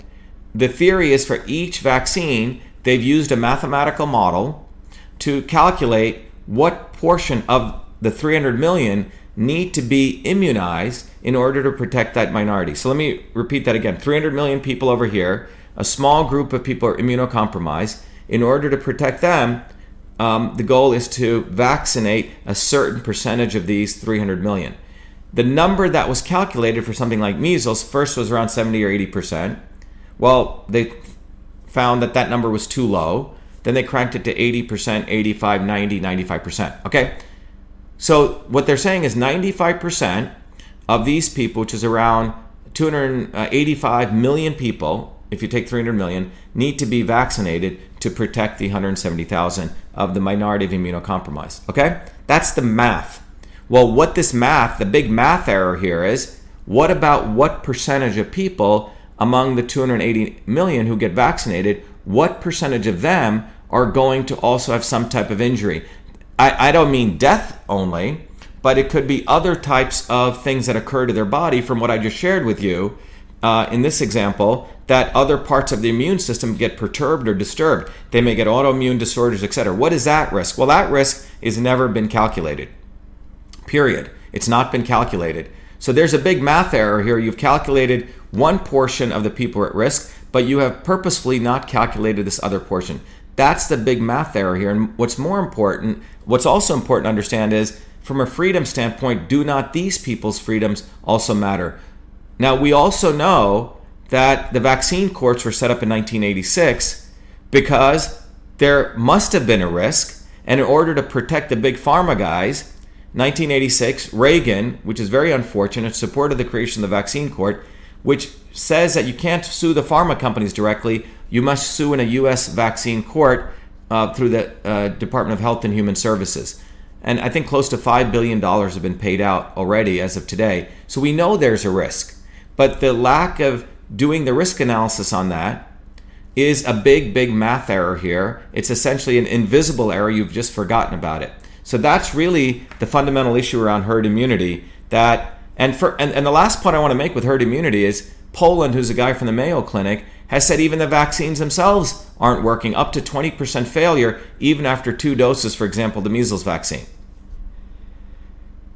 the theory is for each vaccine they've used a mathematical model to calculate what portion of the 300 million need to be immunized in order to protect that minority. So let me repeat that again 300 million people over here, a small group of people are immunocompromised. In order to protect them, um, the goal is to vaccinate a certain percentage of these 300 million. The number that was calculated for something like measles first was around 70 or 80 percent. Well, they found that that number was too low. Then they cranked it to 80%, 85, 90, 95%. Okay? So what they're saying is 95% of these people, which is around 285 million people, if you take 300 million, need to be vaccinated to protect the 170,000 of the minority of immunocompromised. Okay? That's the math. Well, what this math, the big math error here is what about what percentage of people among the 280 million who get vaccinated, what percentage of them are going to also have some type of injury? I, I don't mean death only, but it could be other types of things that occur to their body from what I just shared with you uh, in this example that other parts of the immune system get perturbed or disturbed. They may get autoimmune disorders, etc. What is that risk? Well, that risk has never been calculated. Period. It's not been calculated. So there's a big math error here. You've calculated one portion of the people at risk, but you have purposefully not calculated this other portion. That's the big math error here. And what's more important, what's also important to understand is from a freedom standpoint, do not these people's freedoms also matter? Now, we also know that the vaccine courts were set up in 1986 because there must have been a risk. And in order to protect the big pharma guys, 1986, Reagan, which is very unfortunate, supported the creation of the vaccine court, which says that you can't sue the pharma companies directly. You must sue in a U.S. vaccine court uh, through the uh, Department of Health and Human Services. And I think close to $5 billion have been paid out already as of today. So we know there's a risk. But the lack of doing the risk analysis on that is a big, big math error here. It's essentially an invisible error. You've just forgotten about it. So that's really the fundamental issue around herd immunity. That and for and, and the last point I want to make with herd immunity is Poland, who's a guy from the Mayo Clinic, has said even the vaccines themselves aren't working, up to 20% failure even after two doses, for example, the measles vaccine.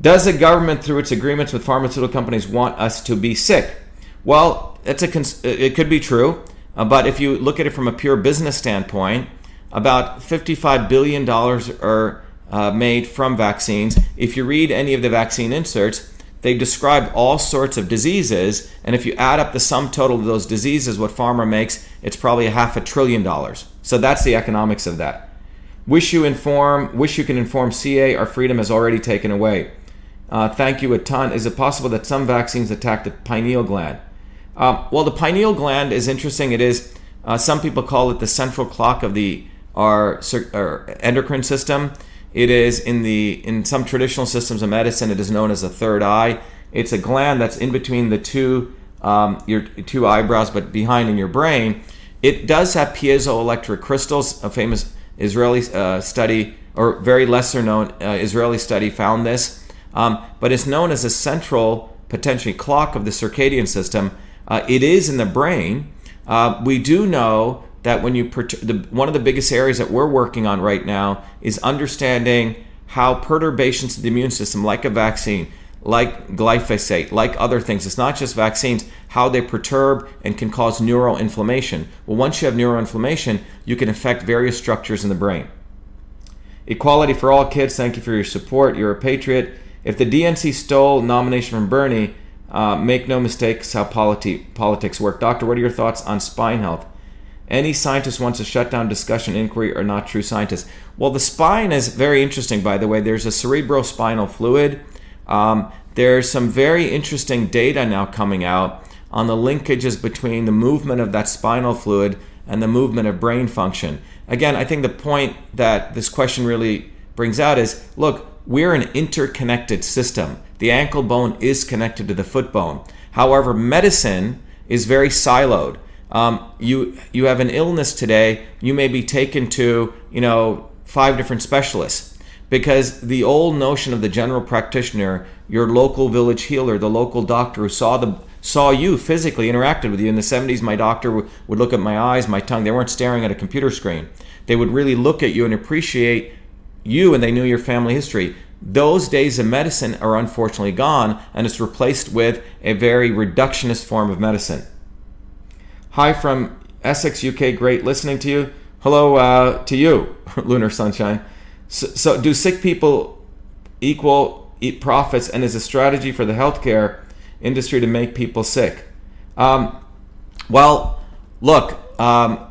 Does the government, through its agreements with pharmaceutical companies, want us to be sick? Well, it's a it could be true, uh, but if you look at it from a pure business standpoint, about 55 billion dollars are uh, made from vaccines. If you read any of the vaccine inserts, they describe all sorts of diseases, and if you add up the sum total of those diseases, what pharma makes, it's probably a half a trillion dollars. So that's the economics of that. Wish you inform, wish you can inform CA, our freedom has already taken away. Uh, thank you a ton. Is it possible that some vaccines attack the pineal gland? Uh, well, the pineal gland is interesting. It is, uh, some people call it the central clock of the our, our endocrine system. It is in the in some traditional systems of medicine. It is known as a third eye. It's a gland that's in between the two um, your two eyebrows, but behind in your brain. It does have piezoelectric crystals. A famous Israeli uh, study, or very lesser known uh, Israeli study, found this um, but it's known as a central, potentially clock of the circadian system. Uh, it is in the brain. Uh, we do know that when you the, one of the biggest areas that we're working on right now is understanding how perturbations of the immune system, like a vaccine, like glyphosate, like other things, it's not just vaccines, how they perturb and can cause neuroinflammation. Well, once you have neuroinflammation, you can affect various structures in the brain. Equality for all kids, thank you for your support. You're a patriot. If the DNC stole nomination from Bernie, uh, make no mistakes how politi- politics work. Doctor, what are your thoughts on spine health? Any scientist wants to shut down discussion inquiry are not true scientists. Well, the spine is very interesting, by the way. There's a cerebrospinal fluid. Um, there's some very interesting data now coming out on the linkages between the movement of that spinal fluid and the movement of brain function. Again, I think the point that this question really brings out is look, we're an interconnected system. The ankle bone is connected to the foot bone. However, medicine is very siloed. Um, you you have an illness today, you may be taken to you know five different specialists because the old notion of the general practitioner, your local village healer, the local doctor who saw the saw you physically interacted with you in the 70s my doctor w- would look at my eyes my tongue they weren't staring at a computer screen they would really look at you and appreciate you and they knew your family history. Those days of medicine are unfortunately gone, and it's replaced with a very reductionist form of medicine. Hi from Essex, UK. Great listening to you. Hello uh, to you, Lunar Sunshine. So, so, do sick people equal eat profits, and is a strategy for the healthcare industry to make people sick? Um, well, look, um,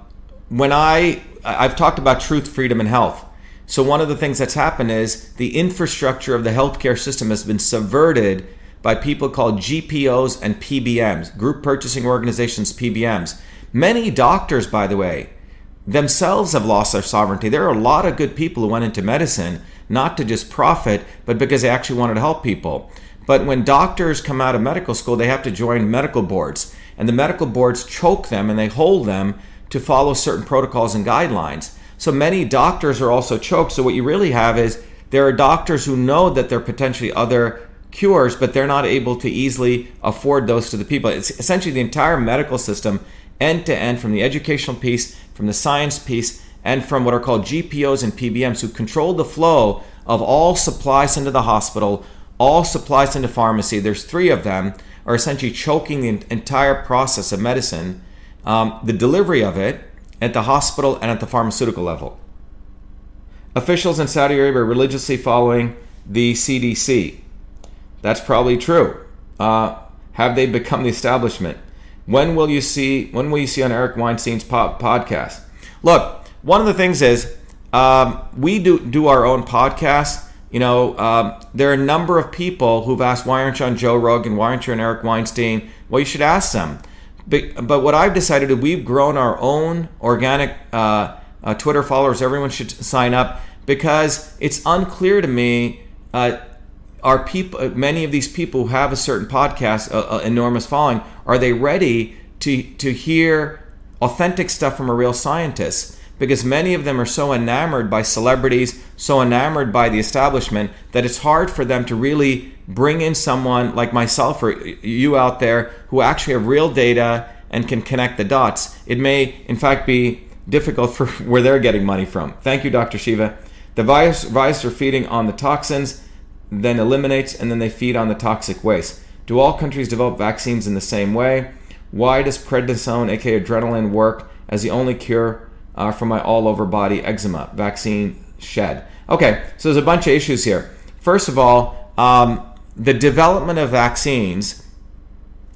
when I I've talked about truth, freedom, and health So, one of the things that's happened is the infrastructure of the healthcare system has been subverted by people called GPOs and PBMs, group purchasing organizations, PBMs. Many doctors, by the way, themselves have lost their sovereignty. There are a lot of good people who went into medicine not to just profit, but because they actually wanted to help people. But when doctors come out of medical school, they have to join medical boards, and the medical boards choke them and they hold them to follow certain protocols and guidelines. So many doctors are also choked. So what you really have is there are doctors who know that there are potentially other cures, but they're not able to easily afford those to the people. It's essentially the entire medical system, end to end, from the educational piece, from the science piece, and from what are called GPOs and PBMs, who control the flow of all supplies into the hospital, all supplies into pharmacy. There's three of them are essentially choking the entire process of medicine, um, the delivery of it at the hospital and at the pharmaceutical level. Officials in Saudi Arabia are religiously following the CDC. That's probably true. Uh, have they become the establishment? When will you see? When will you see on Eric Weinstein's po- podcast? Look, one of the things is um, we do do our own podcast. You know, um, there are a number of people who've asked, "Why aren't you on Joe Rogan? Why aren't you on Eric Weinstein?" Well, you should ask them. But, but what I've decided is we've grown our own organic uh, uh, Twitter followers. Everyone should sign up because it's unclear to me. Uh, are people many of these people who have a certain podcast uh, uh, enormous following are they ready to to hear authentic stuff from a real scientist? Because many of them are so enamored by celebrities so enamored by the establishment that it's hard for them to really bring in someone like myself or you out there who actually have real data and can connect the dots. It may in fact be difficult for where they're getting money from. Thank you dr shiva. The virus, virus are feeding on the toxins then eliminates, and then they feed on the toxic waste. Do all countries develop vaccines in the same way? Why does prednisone, aka adrenaline, work as the only cure uh, for my all over body eczema? Vaccine shed. Okay, so there's a bunch of issues here. First of all, um, the development of vaccines,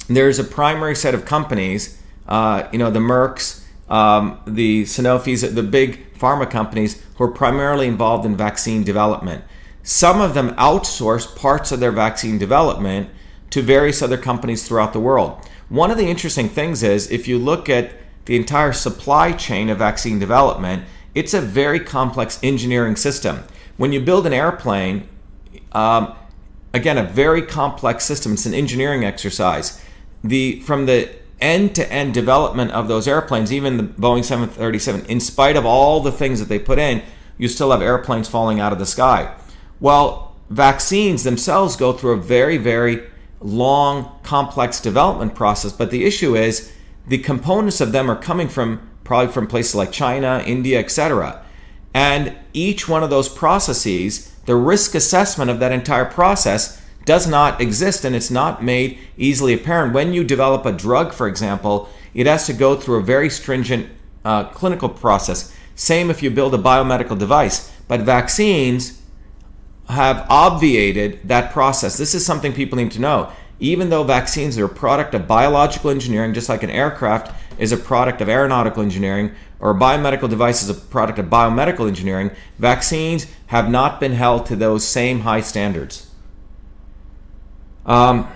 there's a primary set of companies, uh, you know, the Mercks, um, the Sanofi's, the big pharma companies who are primarily involved in vaccine development. Some of them outsource parts of their vaccine development to various other companies throughout the world. One of the interesting things is if you look at the entire supply chain of vaccine development, it's a very complex engineering system. When you build an airplane, um, again, a very complex system. It's an engineering exercise. The from the end-to-end development of those airplanes, even the Boeing 737, in spite of all the things that they put in, you still have airplanes falling out of the sky. Well, vaccines themselves go through a very, very long, complex development process. But the issue is the components of them are coming from probably from places like China, India, etc. And each one of those processes, the risk assessment of that entire process does not exist and it's not made easily apparent. When you develop a drug, for example, it has to go through a very stringent uh, clinical process. Same if you build a biomedical device. But vaccines, have obviated that process. This is something people need to know. Even though vaccines are a product of biological engineering, just like an aircraft is a product of aeronautical engineering, or a biomedical device is a product of biomedical engineering, vaccines have not been held to those same high standards. Um,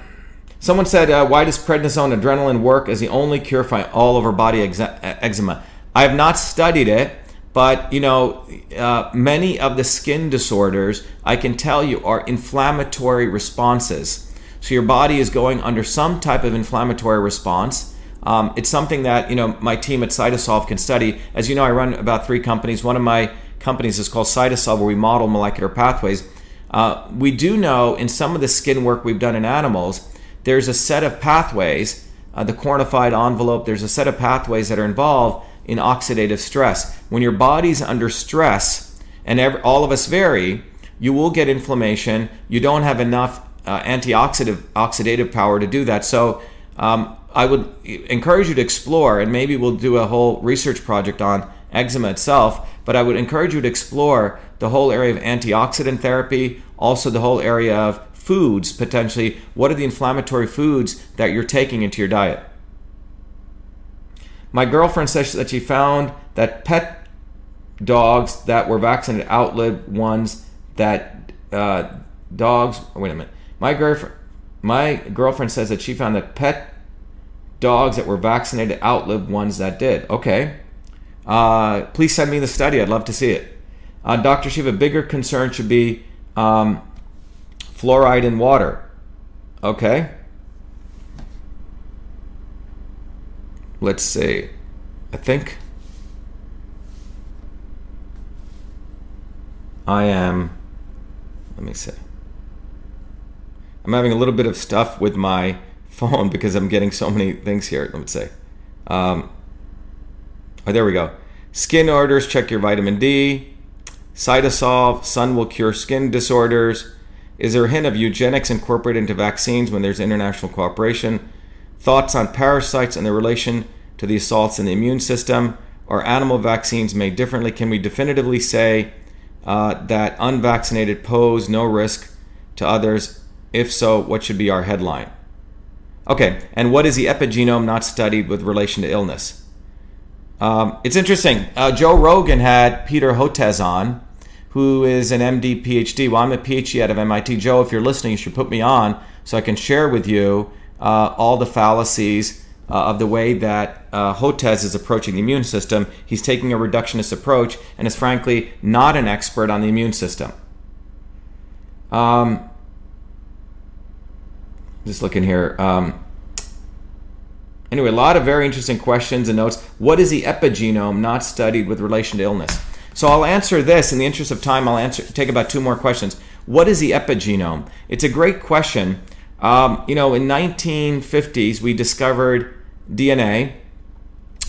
someone said, uh, Why does prednisone adrenaline work as the only cure for all over body eczema? I have not studied it. But you know, uh, many of the skin disorders, I can tell you, are inflammatory responses. So your body is going under some type of inflammatory response. Um, it's something that you know my team at Cytosolve can study. As you know, I run about three companies. One of my companies is called Cytosolve, where we model molecular pathways. Uh, we do know in some of the skin work we've done in animals, there's a set of pathways, uh, the cornified envelope. There's a set of pathways that are involved in oxidative stress. When your body's under stress, and all of us vary, you will get inflammation. You don't have enough uh, antioxidant oxidative power to do that. So um, I would encourage you to explore, and maybe we'll do a whole research project on eczema itself. But I would encourage you to explore the whole area of antioxidant therapy, also the whole area of foods potentially. What are the inflammatory foods that you're taking into your diet? My girlfriend says that she found that pet dogs that were vaccinated outlived ones that uh, dogs. Wait a minute. My girlfriend, my girlfriend says that she found that pet dogs that were vaccinated outlived ones that did. Okay. Uh, please send me the study. I'd love to see it. Uh, Dr. Shiva, bigger concern should be um, fluoride in water. Okay. Let's see. I think I am. Let me see. I'm having a little bit of stuff with my phone because I'm getting so many things here. Let me say. Um, oh, there we go. Skin orders, check your vitamin D. Cytosol, sun will cure skin disorders. Is there a hint of eugenics incorporated into vaccines when there's international cooperation? Thoughts on parasites and their relation to the assaults in the immune system? Are animal vaccines made differently? Can we definitively say uh, that unvaccinated pose no risk to others? If so, what should be our headline? Okay, and what is the epigenome not studied with relation to illness? Um, it's interesting. Uh, Joe Rogan had Peter Hotez on, who is an MD PhD. Well, I'm a PhD out of MIT. Joe, if you're listening, you should put me on so I can share with you uh, all the fallacies uh, of the way that uh, Hotez is approaching the immune system. He's taking a reductionist approach and is frankly not an expert on the immune system. Um, just looking here. Um, anyway, a lot of very interesting questions and notes. What is the epigenome not studied with relation to illness? So I'll answer this in the interest of time. I'll answer take about two more questions. What is the epigenome? It's a great question. Um, you know, in 1950s we discovered DNA,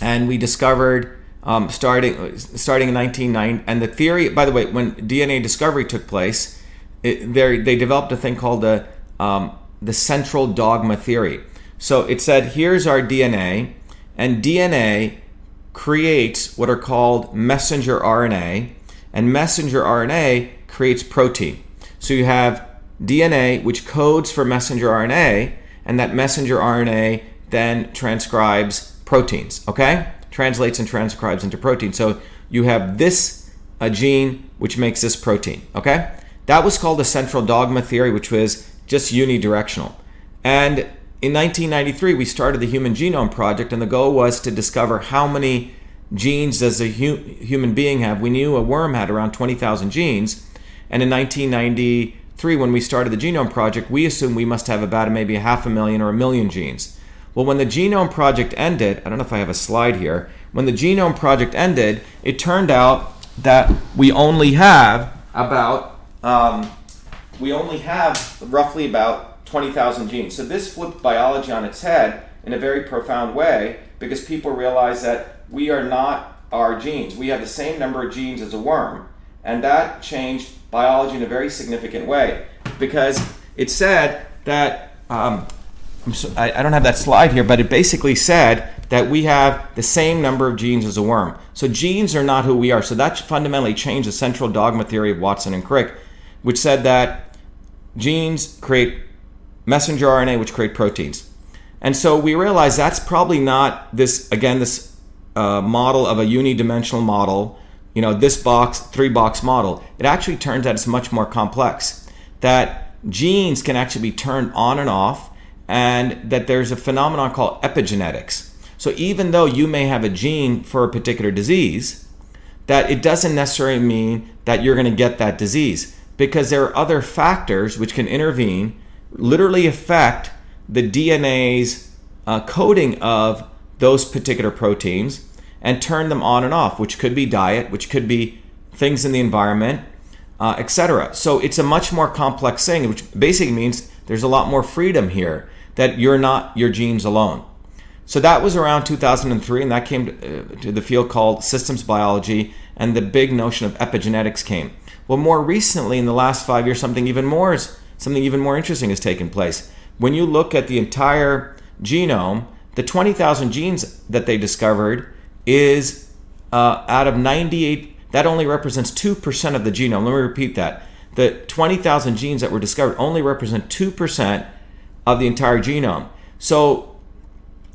and we discovered um, starting starting in 1990. And the theory, by the way, when DNA discovery took place, they developed a thing called the um, the central dogma theory. So it said, here's our DNA, and DNA creates what are called messenger RNA, and messenger RNA creates protein. So you have DNA, which codes for messenger RNA, and that messenger RNA then transcribes proteins, okay? Translates and transcribes into protein. So you have this a gene which makes this protein, okay? That was called the central dogma theory, which was just unidirectional. And in 1993, we started the Human Genome Project, and the goal was to discover how many genes does a hu- human being have. We knew a worm had around 20,000 genes, and in 1993, when we started the Genome Project, we assumed we must have about maybe a half a million or a million genes. Well, when the Genome Project ended, I don't know if I have a slide here. When the Genome Project ended, it turned out that we only have about um, we only have roughly about 20,000 genes. So this flipped biology on its head in a very profound way because people realize that we are not our genes. We have the same number of genes as a worm. And that changed biology in a very significant way because it said that um, so, I, I don't have that slide here, but it basically said that we have the same number of genes as a worm. So genes are not who we are. So that fundamentally changed the central dogma theory of Watson and Crick, which said that genes create messenger RNA, which create proteins. And so we realized that's probably not this, again, this uh, model of a unidimensional model, you know, this box, three box model. It actually turns out it's much more complex. That genes can actually be turned on and off and that there's a phenomenon called epigenetics. So even though you may have a gene for a particular disease, that it doesn't necessarily mean that you're going to get that disease because there are other factors which can intervene, literally affect the DNA's uh, coding of those particular proteins and turn them on and off, which could be diet, which could be things in the environment, uh, etc. So it's a much more complex thing, which basically means there's a lot more freedom here that you're not your genes alone. So that was around 2003, and that came to, uh, to the field called systems biology, and the big notion of epigenetics came. Well, more recently, in the last five years, something even more something even more interesting has taken place. When you look at the entire genome, the 20,000 genes that they discovered is uh, out of 98. That only represents two percent of the genome. Let me repeat that. The 20,000 genes that were discovered only represent two percent of the entire genome. So,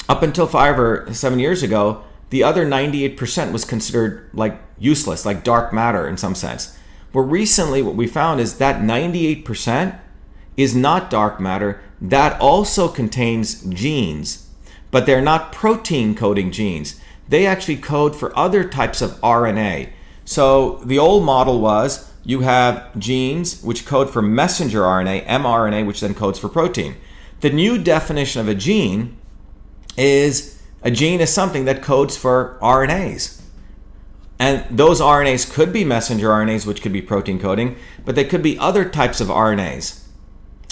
up until five or seven years ago, the other 98% was considered like useless, like dark matter in some sense. But recently, what we found is that 98% is not dark matter. That also contains genes, but they're not protein coding genes. They actually code for other types of RNA. So the old model was you have genes which code for messenger RNA, mRNA, which then codes for protein. The new definition of a gene is a gene is something that codes for RNAs. And those RNAs could be messenger RNAs, which could be protein coding, but they could be other types of RNAs,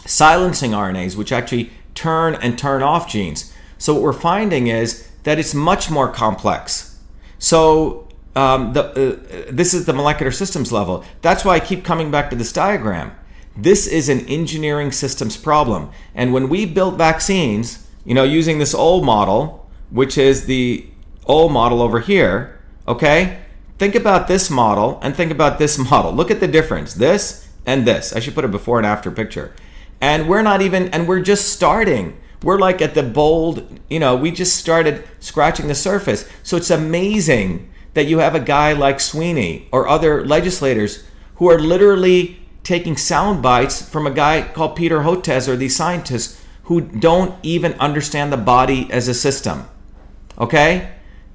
silencing RNAs, which actually turn and turn off genes. So what we're finding is that it's much more complex. So um, the, uh, this is the molecular systems level. That's why I keep coming back to this diagram. This is an engineering systems problem. And when we built vaccines, you know, using this old model, which is the old model over here, okay? Think about this model and think about this model. Look at the difference. This and this. I should put a before and after picture. And we're not even, and we're just starting. We're like at the bold, you know, we just started scratching the surface. So it's amazing that you have a guy like Sweeney or other legislators who are literally taking sound bites from a guy called Peter Hotez or these scientists who don't even understand the body as a system. Okay?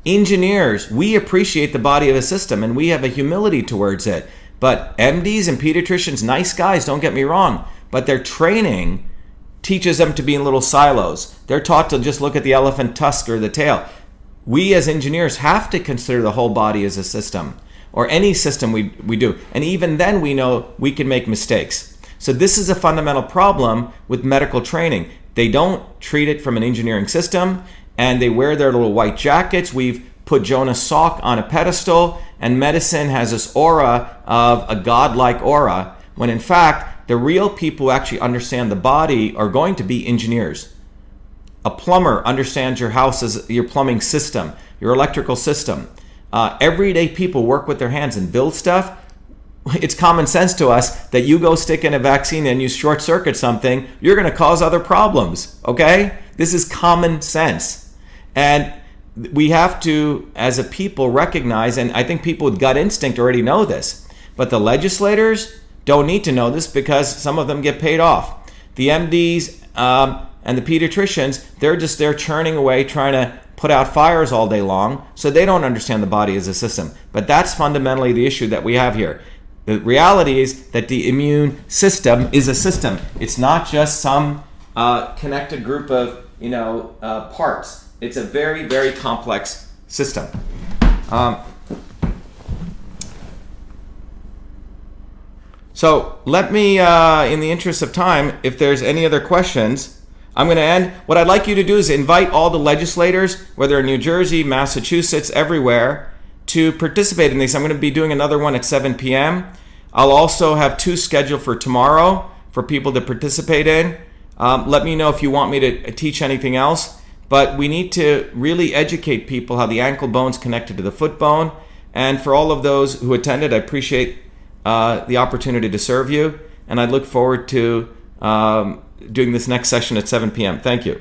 Engineers, we appreciate the body of a system and we have a humility towards it. But MDs and pediatricians, nice guys, don't get me wrong, but their training teaches them to be in little silos. They're taught to just look at the elephant tusk or the tail. We as engineers have to consider the whole body as a system or any system we, we do. And even then, we know we can make mistakes. So, this is a fundamental problem with medical training. They don't treat it from an engineering system and they wear their little white jackets. We've put Jonas Salk on a pedestal, and medicine has this aura of a godlike aura, when in fact, the real people who actually understand the body are going to be engineers. A plumber understands your house's your plumbing system, your electrical system uh, everyday people work with their hands and build stuff, it's common sense to us that you go stick in a vaccine and you short circuit something, you're going to cause other problems. Okay? This is common sense. And we have to, as a people, recognize, and I think people with gut instinct already know this, but the legislators don't need to know this because some of them get paid off. The MDs um, and the pediatricians, they're just there churning away, trying to put out fires all day long, so they don't understand the body as a system. But that's fundamentally the issue that we have here. The reality is that the immune system is a system. It's not just some uh, connected group of you know uh, parts. It's a very very complex system. Um, so let me, uh, in the interest of time, if there's any other questions. I'm going to end. What I'd like you to do is invite all the legislators, whether in New Jersey, Massachusetts, everywhere, to participate in these. I'm going to be doing another one at 7 p.m. I'll also have two scheduled for tomorrow for people to participate in. Um, let me know if you want me to teach anything else. But we need to really educate people how the ankle bone's connected to the foot bone. And for all of those who attended, I appreciate uh, the opportunity to serve you. And I look forward to um, doing this next session at 7 p.m. Thank you.